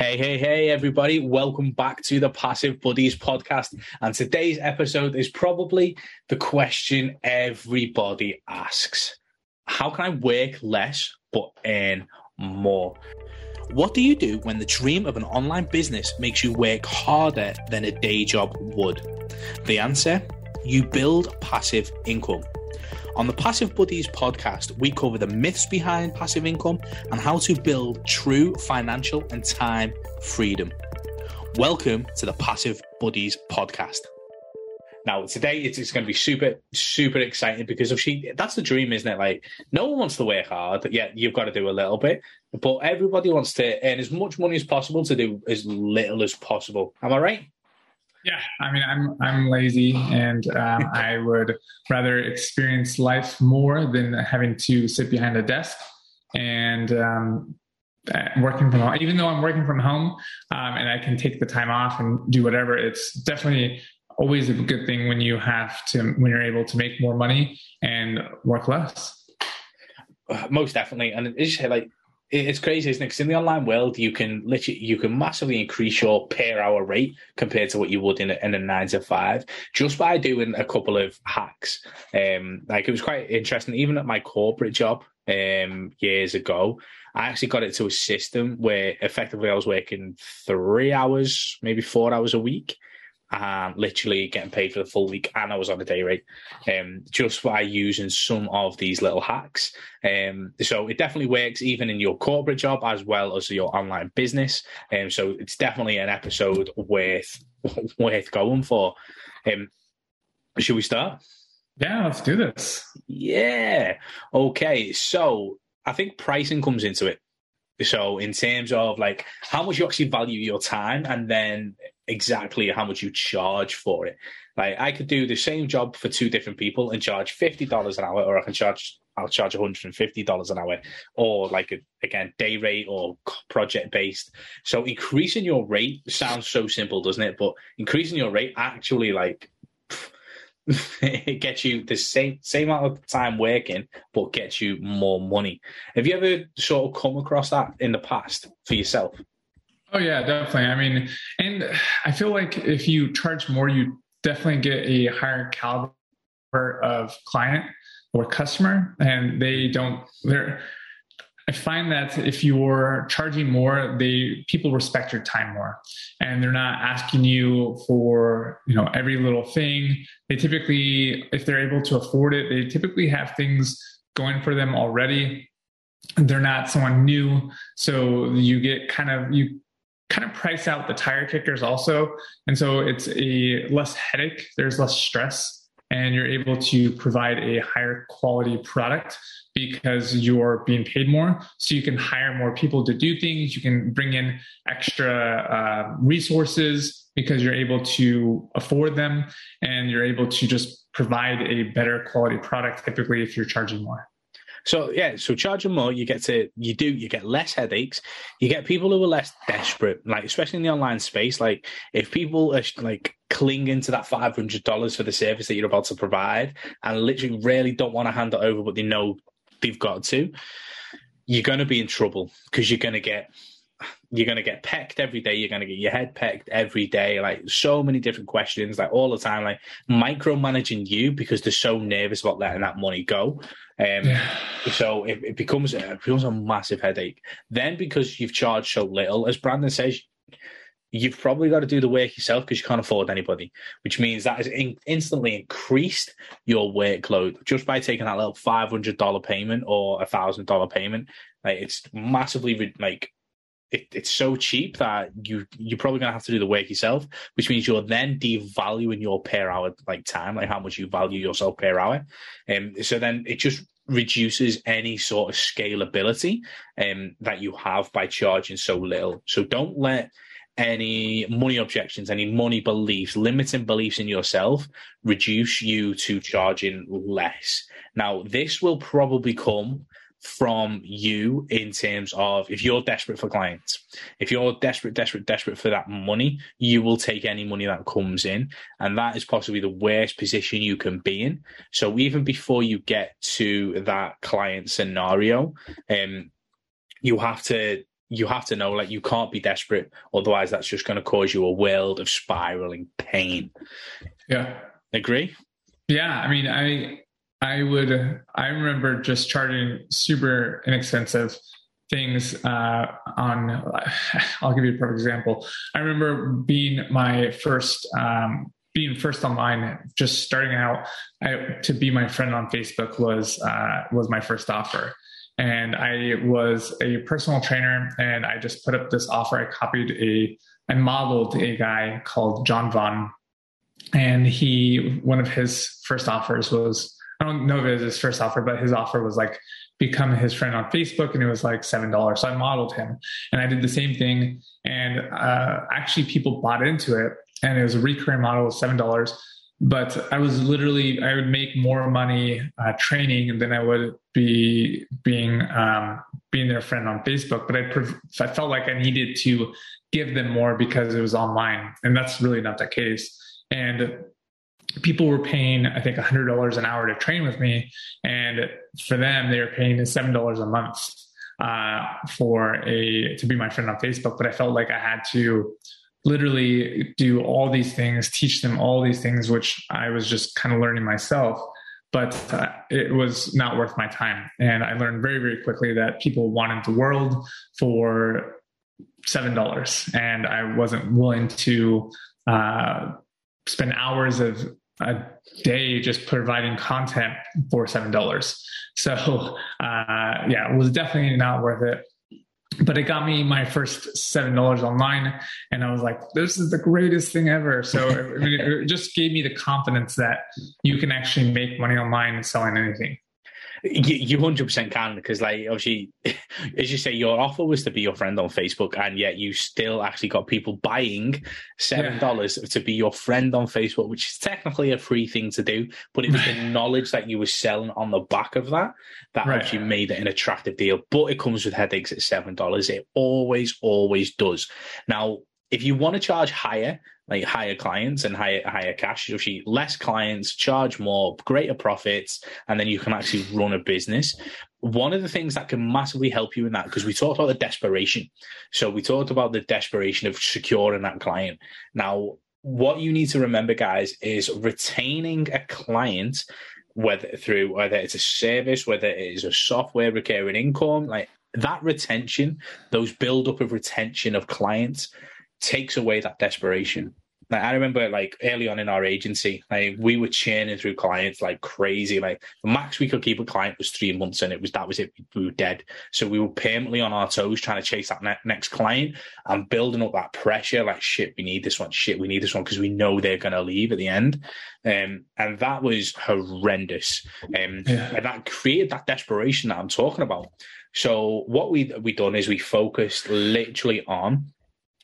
Hey, hey, hey, everybody. Welcome back to the Passive Buddies podcast. And today's episode is probably the question everybody asks How can I work less but earn more? What do you do when the dream of an online business makes you work harder than a day job would? The answer you build passive income. On the Passive Buddies podcast, we cover the myths behind passive income and how to build true financial and time freedom. Welcome to the Passive Buddies podcast. Now, today it's, going to be super, super exciting because of she. That's the dream, isn't it? Like, no one wants to work hard. Yeah, you've got to do a little bit, but everybody wants to earn as much money as possible to do as little as possible. Am I right? Yeah, I mean, I'm I'm lazy, and um, I would rather experience life more than having to sit behind a desk and um, uh, working from home. Even though I'm working from home um, and I can take the time off and do whatever, it's definitely always a good thing when you have to when you're able to make more money and work less. Most definitely, and it's like it's crazy, isn't it? Because in the online world, you can literally you can massively increase your per hour rate compared to what you would in a, in a nine to five just by doing a couple of hacks. Um, like it was quite interesting. Even at my corporate job um, years ago, I actually got it to a system where effectively I was working three hours, maybe four hours a week, and literally getting paid for the full week, and I was on a day rate, um, just by using some of these little hacks. Um, so it definitely works even in your corporate job as well as your online business. Um, so it's definitely an episode worth worth going for. Um, should we start? Yeah, let's do this. Yeah. Okay. So I think pricing comes into it. So in terms of like how much you actually value your time and then exactly how much you charge for it. Like I could do the same job for two different people and charge fifty dollars an hour, or I can charge I'll charge one hundred and fifty dollars an hour, or like a, again day rate or project based. So increasing your rate sounds so simple, doesn't it? But increasing your rate actually like it gets you the same same amount of time working, but gets you more money. Have you ever sort of come across that in the past for yourself? Oh yeah, definitely. I mean, and I feel like if you charge more, you definitely get a higher caliber of client or customer, and they don't. They're. I find that if you're charging more, they people respect your time more, and they're not asking you for you know every little thing. They typically, if they're able to afford it, they typically have things going for them already. They're not someone new. So you get kind of you kind of price out the tire kickers also. And so it's a less headache, there's less stress, and you're able to provide a higher quality product because you're being paid more. So you can hire more people to do things, you can bring in extra uh, resources because you're able to afford them, and you're able to just provide a better quality product typically if you're charging more. So yeah, so charging more, you get to you do you get less headaches. You get people who are less desperate, like especially in the online space. Like if people are like clinging to that five hundred dollars for the service that you're about to provide, and literally really don't want to hand it over, but they know they've got to, you're going to be in trouble because you're going to get you're going to get pecked every day. You're going to get your head pecked every day. Like so many different questions, like all the time, like micromanaging you because they're so nervous about letting that money go. Um, yeah. So it, it, becomes it becomes a massive headache. Then because you've charged so little, as Brandon says, you've probably got to do the work yourself because you can't afford anybody, which means that has in- instantly increased your workload just by taking that little five hundred dollar payment or a thousand dollar payment. Like it's massively like it, it's so cheap that you you're probably gonna have to do the work yourself, which means you're then devaluing your per hour like time, like how much you value yourself per hour. And um, so then it just reduces any sort of scalability um, that you have by charging so little. So don't let any money objections, any money beliefs, limiting beliefs in yourself reduce you to charging less. Now, this will probably come from you in terms of if you're desperate for clients, if you're desperate, desperate, desperate for that money, you will take any money that comes in. And that is possibly the worst position you can be in. So even before you get to that client scenario, um, you have to you have to know like you can't be desperate, otherwise that's just going to cause you a world of spiraling pain. Yeah. Agree? Yeah, I mean, I I would I remember just charging super inexpensive things uh, on. I'll give you a perfect example. I remember being my first um, being first online, just starting out I, to be my friend on Facebook was uh, was my first offer. And I was a personal trainer, and I just put up this offer. I copied a, I modeled a guy called John Vaughn, and he one of his first offers was I don't know if it was his first offer, but his offer was like become his friend on Facebook, and it was like seven dollars. So I modeled him, and I did the same thing, and uh, actually people bought into it, and it was a recurring model of seven dollars. But I was literally I would make more money uh, training than I would be being um, being their friend on Facebook. But I I felt like I needed to give them more because it was online, and that's really not the case. And people were paying i think $100 an hour to train with me. And for them they were paying $7 a month uh, for a to be my friend on facebook. But i felt like i had to literally do all these things teach them all these things which i was just kind of learning myself. But uh, it was not worth my time. And i learned very very quickly that people wanted the world for seven dollars. And i wasn't willing to uh, spend hours of a day just providing content for seven dollars. So uh, yeah, it was definitely not worth it. But it got me my first seven dollars online, and I was like, "This is the greatest thing ever." So I mean, it just gave me the confidence that you can actually make money online selling anything. You hundred percent can because, like, obviously, as you say, your offer was to be your friend on Facebook, and yet you still actually got people buying seven dollars yeah. to be your friend on Facebook, which is technically a free thing to do, but it was the knowledge that you were selling on the back of that that right. actually made it an attractive deal. But it comes with headaches at seven dollars. It always, always does. Now, if you want to charge higher, like higher clients and higher higher cash, you actually less clients, charge more, greater profits, and then you can actually run a business. One of the things that can massively help you in that, because we talked about the desperation. So we talked about the desperation of securing that client. Now, what you need to remember, guys, is retaining a client whether through whether it's a service, whether it is a software recurring income, like that retention, those build up of retention of clients takes away that desperation. Like I remember, like early on in our agency, like we were churning through clients like crazy. Like the max we could keep a client was three months, and it was that was it. We were dead. So we were permanently on our toes trying to chase that ne- next client and building up that pressure. Like shit, we need this one. Shit, we need this one because we know they're going to leave at the end. Um, and that was horrendous. Um, yeah. and that created that desperation that I'm talking about. So what we we done is we focused literally on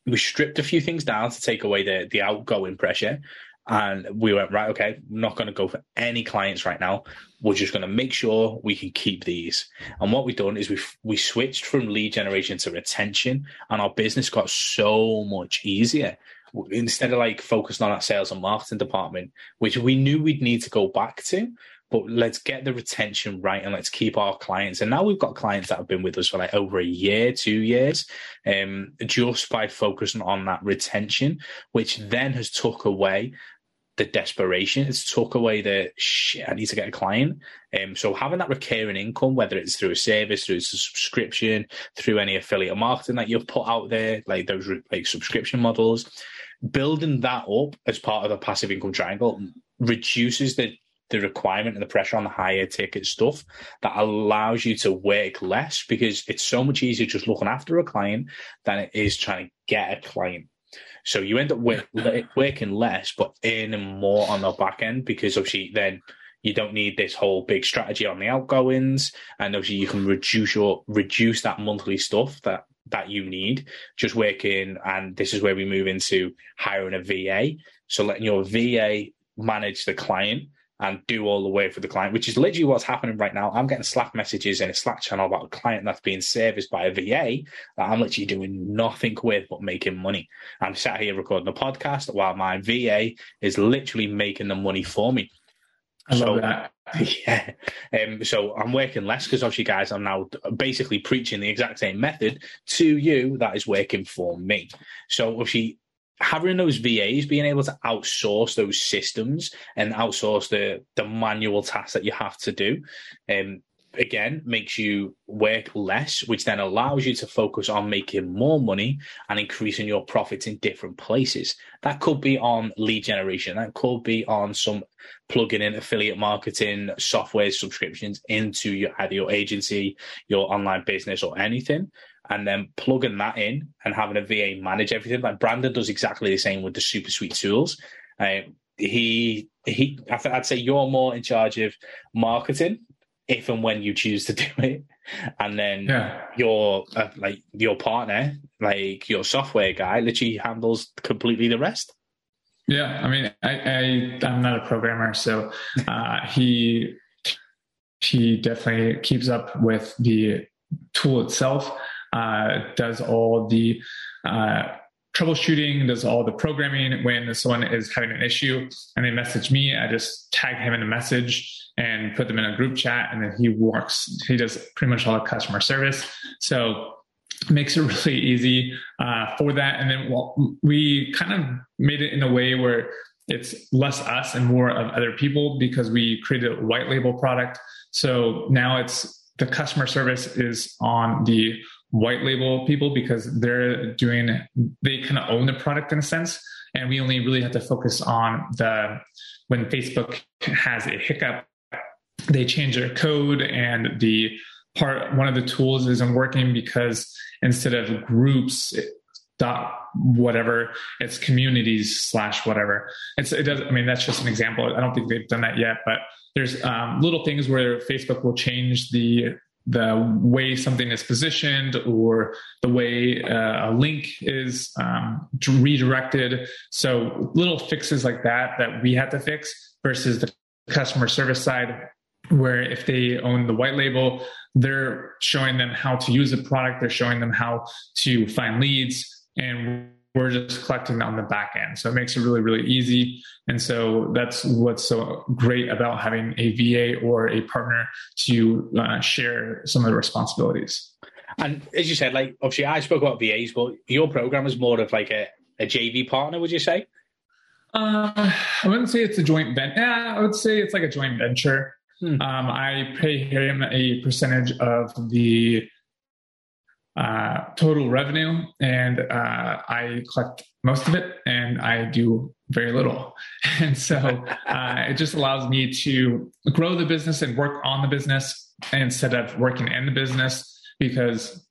we stripped a few things down to take away the the outgoing pressure. And we went right okay we're not going to go for any clients right now. We're just going to make sure we can keep these. And what we've done is we we switched from lead generation to retention and our business got so much easier. Instead of like focusing on our sales and marketing department which we knew we'd need to go back to but let's get the retention right and let's keep our clients. And now we've got clients that have been with us for like over a year, two years, um, just by focusing on that retention, which then has took away the desperation. It's took away the shit. I need to get a client. Um, so having that recurring income, whether it's through a service, through a subscription, through any affiliate marketing that you've put out there, like those like subscription models, building that up as part of a passive income triangle reduces the the requirement and the pressure on the higher ticket stuff that allows you to work less because it's so much easier just looking after a client than it is trying to get a client. So you end up work, working less, but earning more on the back end because obviously then you don't need this whole big strategy on the outgoings, and obviously you can reduce your reduce that monthly stuff that that you need just working. And this is where we move into hiring a VA. So letting your VA manage the client and do all the work for the client, which is literally what's happening right now. I'm getting Slack messages in a Slack channel about a client that's being serviced by a VA that I'm literally doing nothing with but making money. I'm sat here recording a podcast while my VA is literally making the money for me. I so, love that. Yeah. Um, so I'm working less because obviously, guys, I'm now basically preaching the exact same method to you that is working for me. So obviously, having those VAs, being able to outsource those systems and outsource the the manual tasks that you have to do, um, again makes you work less, which then allows you to focus on making more money and increasing your profits in different places. That could be on lead generation. That could be on some plugging in affiliate marketing, software subscriptions into your either your agency, your online business, or anything. And then plugging that in and having a VA manage everything. Like Brandon does exactly the same with the super sweet tools. Uh, he he I'd say you're more in charge of marketing if and when you choose to do it and then yeah. your uh, like your partner like your software guy literally handles completely the rest yeah i mean i, I i'm not a programmer so uh, he he definitely keeps up with the tool itself does all the uh, troubleshooting, does all the programming when someone is having an issue and they message me, I just tag him in a message and put them in a group chat and then he works, he does pretty much all the customer service. So makes it really easy uh, for that. And then well, we kind of made it in a way where it's less us and more of other people because we created a white label product. So now it's the customer service is on the white label people because they're doing they kind of own the product in a sense. And we only really have to focus on the when facebook has a hiccup they change their code and the part one of the tools isn't working because instead of groups dot whatever it's communities slash whatever. It's it does i mean that's just an example. I don't think they've done that yet but there's um, little things where facebook will change the the way something is positioned or the way uh, a link is um, redirected. So little fixes like that that we had to fix versus the customer service side, where if they own the white label, they're showing them how to use the product, they're showing them how to find leads, and we're just collecting on the back end. So it makes it really, really easy. And so that's what's so great about having a VA or a partner to uh, share some of the responsibilities. And as you said, like obviously I spoke about VAs, but your program is more of like a, a JV partner, would you say? Uh, I wouldn't say it's a joint venture. Yeah, I would say it's like a joint venture. Hmm. Um, I pay him a percentage of the uh, total revenue, and uh, I collect most of it, and I do very little. And so uh, it just allows me to grow the business and work on the business instead of working in the business. Because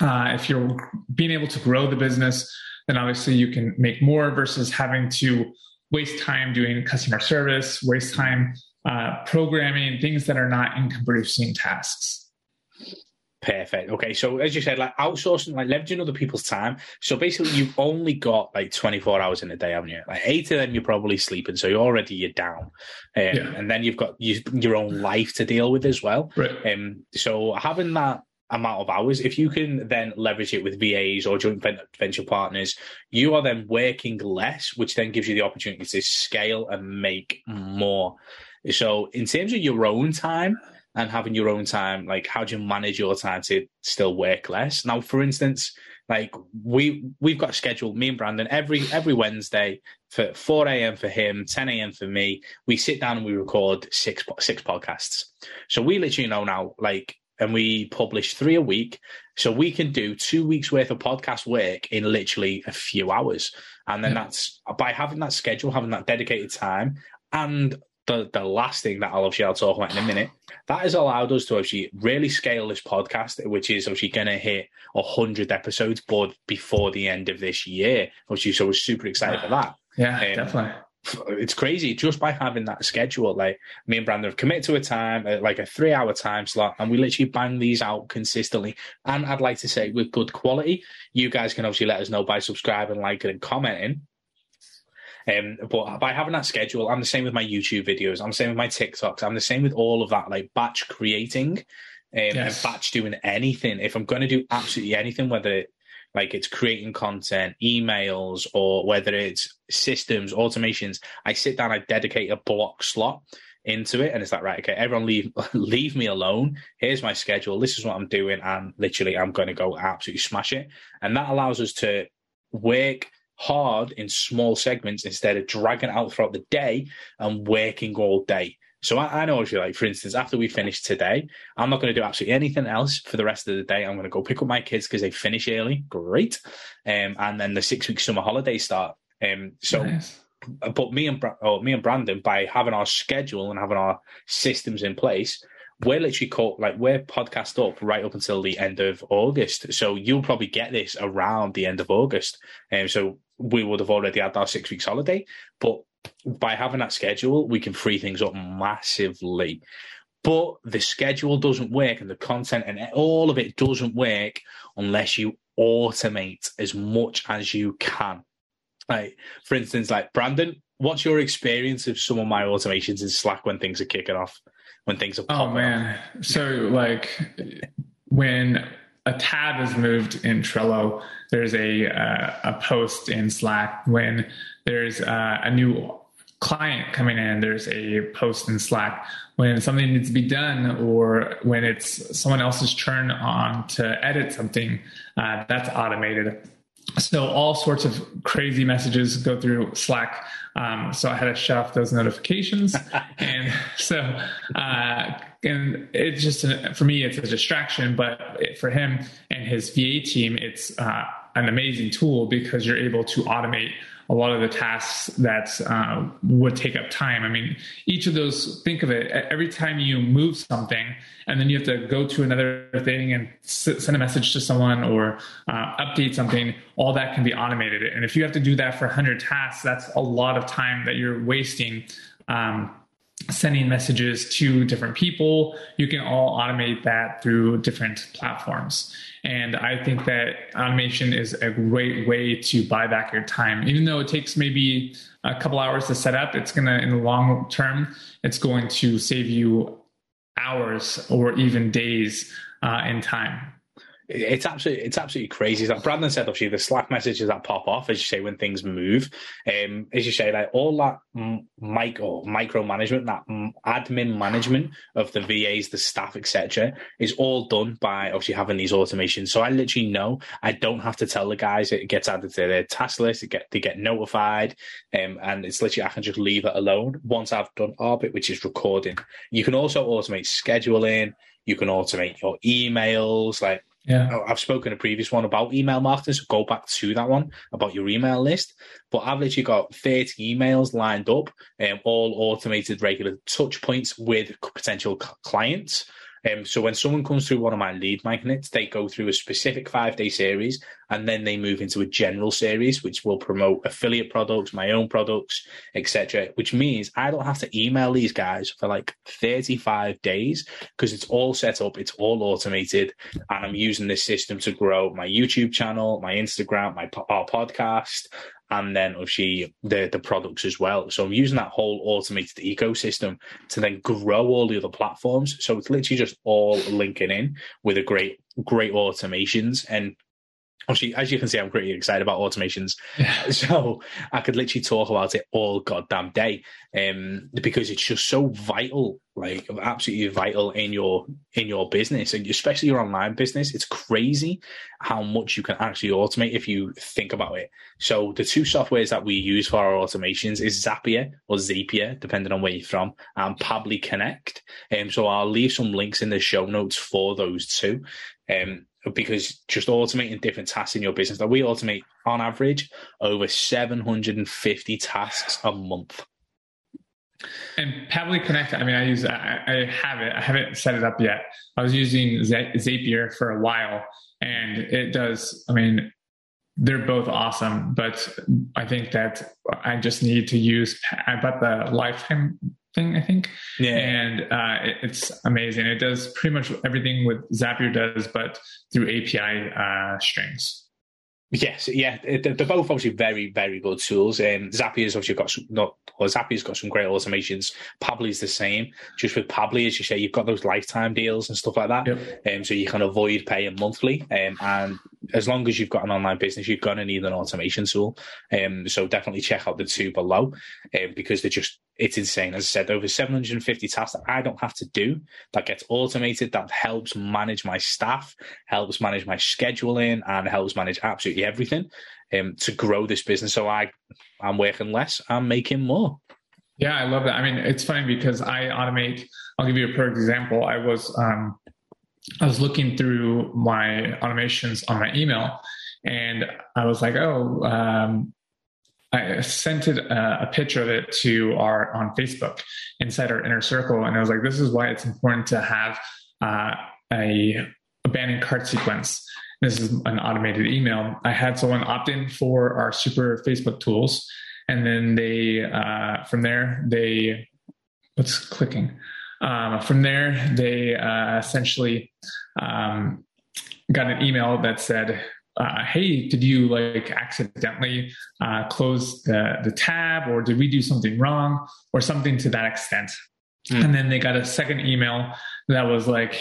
uh, if you're being able to grow the business, then obviously you can make more versus having to waste time doing customer service, waste time uh, programming things that are not income producing tasks. Perfect. Okay, so as you said, like outsourcing, like leveraging other people's time. So basically, you've only got like 24 hours in a day, haven't you? Like eight of them, you're probably sleeping, so you're already you're down, um, yeah. and then you've got you, your own life to deal with as well. Right. Um, so having that amount of hours, if you can then leverage it with VAs or joint venture partners, you are then working less, which then gives you the opportunity to scale and make more. So in terms of your own time and having your own time, like how do you manage your time to still work less? Now, for instance, like we we've got a schedule, me and Brandon, every every Wednesday for 4 a.m. for him, 10 a.m. for me. We sit down and we record six six podcasts. So we literally know now, like, and we publish three a week. So we can do two weeks worth of podcast work in literally a few hours. And then yeah. that's by having that schedule, having that dedicated time, and the, the last thing that I'll obviously I'll talk about in a minute, that has allowed us to actually really scale this podcast, which is obviously going to hit hundred episodes, but before the end of this year. Obviously, so we're super excited for that. Yeah, um, definitely. It's crazy just by having that schedule. Like me and Brandon have committed to a time, uh, like a three-hour time slot, and we literally bang these out consistently. And I'd like to say with good quality. You guys can obviously let us know by subscribing, liking, and commenting. Um, but by having that schedule, I'm the same with my YouTube videos. I'm the same with my TikToks. I'm the same with all of that, like batch creating um, yes. and batch doing anything. If I'm going to do absolutely anything, whether it, like it's creating content, emails, or whether it's systems, automations, I sit down, I dedicate a block slot into it, and it's like right, okay, everyone leave leave me alone. Here's my schedule. This is what I'm doing, and literally, I'm going to go absolutely smash it. And that allows us to work hard in small segments instead of dragging out throughout the day and working all day. So I, I know if you like, for instance, after we finish today, I'm not going to do absolutely anything else for the rest of the day. I'm going to go pick up my kids because they finish early. Great. Um, and then the six week summer holidays start. Um, so, nice. but me and, oh, me and Brandon, by having our schedule and having our systems in place, we're literally caught like we're podcast up right up until the end of August. So you'll probably get this around the end of August. And um, so we would have already had our six weeks holiday. But by having that schedule, we can free things up massively. But the schedule doesn't work and the content and all of it doesn't work unless you automate as much as you can. Like, for instance, like Brandon, what's your experience of some of my automations in Slack when things are kicking off? When things are Oh man. Off? So like when a tab is moved in Trello, there's a uh, a post in Slack. When there's uh, a new client coming in, there's a post in Slack. When something needs to be done, or when it's someone else's turn on to edit something, uh, that's automated. So all sorts of crazy messages go through Slack. Um, so I had to shut off those notifications, and so uh, and it's just a, for me it's a distraction, but for him and his VA team, it's uh, an amazing tool because you're able to automate a lot of the tasks that uh, would take up time. I mean, each of those, think of it, every time you move something and then you have to go to another thing and send a message to someone or uh, update something, all that can be automated. And if you have to do that for 100 tasks, that's a lot of time that you're wasting. Um, sending messages to different people. You can all automate that through different platforms. And I think that automation is a great way to buy back your time. Even though it takes maybe a couple hours to set up, it's going to, in the long term, it's going to save you hours or even days uh, in time it's absolutely it's absolutely crazy. Like Brandon said, obviously the Slack messages that pop off, as you say, when things move, um, as you say, like all that micro micromanagement, that admin management of the VAs, the staff, etc., is all done by obviously having these automations. So I literally know I don't have to tell the guys it gets added to their task list. It get they get notified, um, and it's literally I can just leave it alone once I've done Orbit, which is recording. You can also automate scheduling. You can automate your emails, like yeah. I've spoken a previous one about email marketing, so go back to that one about your email list. But I've literally got 30 emails lined up, um, all automated regular touch points with potential clients. Um, so when someone comes through one of my lead magnets, they go through a specific five day series and then they move into a general series, which will promote affiliate products, my own products, etc. Which means I don't have to email these guys for like 35 days because it's all set up, it's all automated, and I'm using this system to grow my YouTube channel, my Instagram, my our podcast, and then obviously the the products as well. So I'm using that whole automated ecosystem to then grow all the other platforms. So it's literally just all linking in with a great great automations and Actually, as you can see, I'm pretty excited about automations. Yeah. So I could literally talk about it all goddamn day, um, because it's just so vital, like absolutely vital in your in your business, and especially your online business. It's crazy how much you can actually automate if you think about it. So the two softwares that we use for our automations is Zapier or Zapier, depending on where you're from, and Pabbly Connect. Um, so I'll leave some links in the show notes for those two. Um, because just automating different tasks in your business that we automate on average over 750 tasks a month and Pabbly Connect, I mean, I use, I, I, have it. I haven't set it up yet. I was using Zapier for a while and it does, I mean, they're both awesome, but I think that I just need to use, I bought the lifetime thing, I think. Yeah. And uh, it, it's amazing. It does pretty much everything with Zapier does, but through API uh, strings. Yes, yeah, they're both obviously very, very good tools. Um, Zapier's obviously got some, not, well, Zapier's got some great automations. Pabbly's the same. Just with Pabbly, as you say, you've got those lifetime deals and stuff like that. Yep. Um, so you can avoid paying monthly. Um, and as long as you've got an online business, you're going to need an automation tool. Um, so definitely check out the two below um, because they're just it's insane. As I said, over 750 tasks that I don't have to do that gets automated, that helps manage my staff, helps manage my scheduling, and helps manage absolutely everything um, to grow this business. So I, I'm working less, I'm making more. Yeah, I love that. I mean, it's funny because I automate. I'll give you a perfect example. I was um, I was looking through my automations on my email, and I was like, oh, um, I sent it a, uh, a, picture of it to our on Facebook inside our inner circle, and I was like, "This is why it's important to have uh, a abandoned cart sequence." This is an automated email. I had someone opt in for our super Facebook tools, and then they uh, from there they what's clicking. Um, from there, they uh, essentially um, got an email that said, uh, hey, did you like accidentally uh, close the, the tab or did we do something wrong or something to that extent? Mm. And then they got a second email that was like,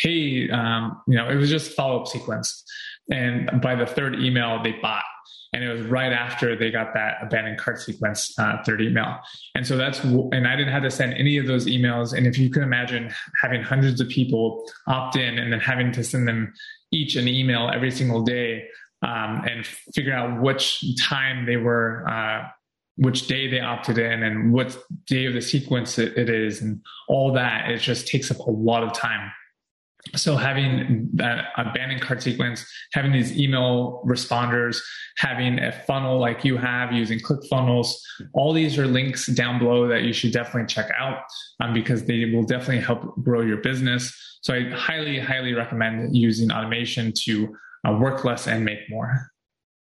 hey, um, you know, it was just follow up sequence. And by the third email, they bought. And it was right after they got that abandoned cart sequence uh, third email. And so that's, and I didn't have to send any of those emails. And if you can imagine having hundreds of people opt in and then having to send them each an email every single day um, and figure out which time they were, uh, which day they opted in and what day of the sequence it, it is and all that, it just takes up a lot of time. So having that abandoned cart sequence, having these email responders, having a funnel like you have using ClickFunnels, all these are links down below that you should definitely check out um, because they will definitely help grow your business. So I highly, highly recommend using automation to uh, work less and make more.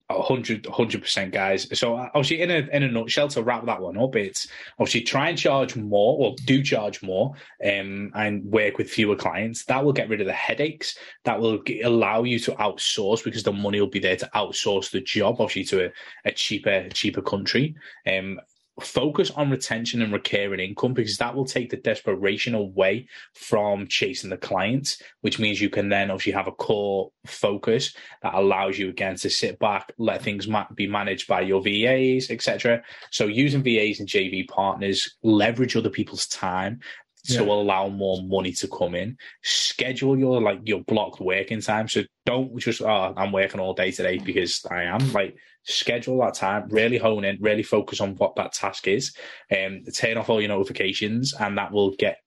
100 percent guys. So obviously in a in a nutshell to wrap that one up it's obviously try and charge more or do charge more um, and work with fewer clients. That will get rid of the headaches. That will allow you to outsource because the money will be there to outsource the job obviously to a, a cheaper cheaper country. Um, focus on retention and recurring income because that will take the desperation away from chasing the clients, which means you can then obviously have a core focus that allows you again to sit back, let things be managed by your VAs, etc. So using VAs and JV partners, leverage other people's time yeah. to allow more money to come in. Schedule your like your blocked working time. So don't just oh I'm working all day today because I am like schedule that time, really hone in, really focus on what that task is, and um, turn off all your notifications, and that will get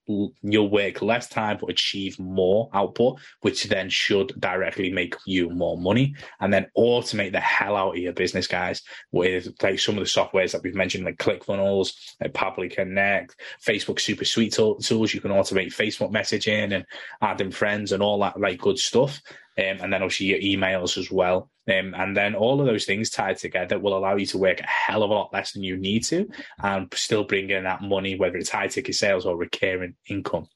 you'll work less time but achieve more output, which then should directly make you more money, and then automate the hell out of your business, guys, with like some of the softwares that we've mentioned, like ClickFunnels, like Pabbly Connect, Facebook Super Suite tools. You can automate Facebook messaging and adding friends and all that like good stuff um, and then obviously your emails as well. Um, and then all of those things tied together will allow you to work a hell of a lot less than you need to and still bring in that money, whether it's high ticket sales or recurring income.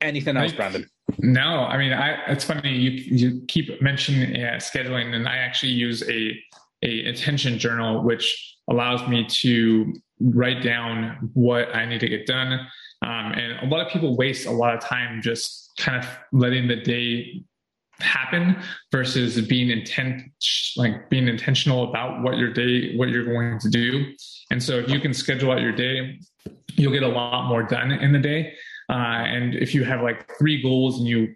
Anything else, Brandon? No, I mean, I, it's funny you you keep mentioning yeah, scheduling, and I actually use a a attention journal, which allows me to write down what I need to get done. Um, and a lot of people waste a lot of time just kind of letting the day happen versus being intent like being intentional about what your day what you're going to do. And so if you can schedule out your day you'll get a lot more done in the day. Uh, and if you have like three goals and you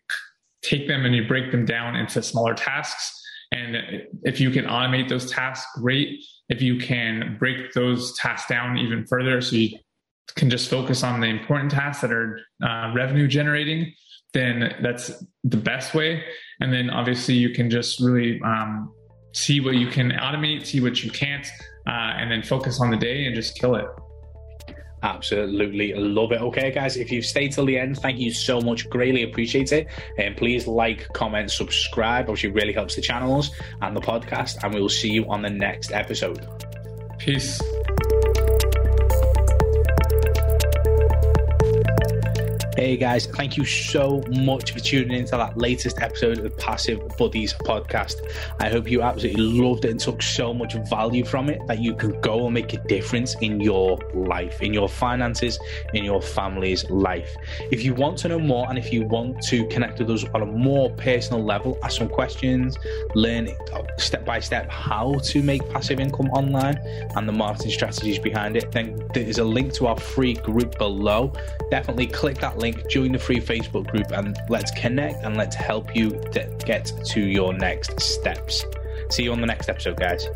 take them and you break them down into smaller tasks and if you can automate those tasks great. If you can break those tasks down even further so you can just focus on the important tasks that are uh, revenue generating then that's the best way. And then obviously you can just really um, see what you can automate, see what you can't, uh, and then focus on the day and just kill it. Absolutely love it. Okay, guys, if you've stayed till the end, thank you so much. Greatly appreciate it. And please like, comment, subscribe. Obviously, really helps the channels and the podcast. And we will see you on the next episode. Peace. Hey guys, thank you so much for tuning into that latest episode of the Passive Buddies podcast. I hope you absolutely loved it and took so much value from it that you can go and make a difference in your life, in your finances, in your family's life. If you want to know more and if you want to connect with us on a more personal level, ask some questions, learn step by step how to make passive income online and the marketing strategies behind it, then there's a link to our free group below. Definitely click that link link, join the free Facebook group, and let's connect and let's help you get to your next steps. See you on the next episode, guys.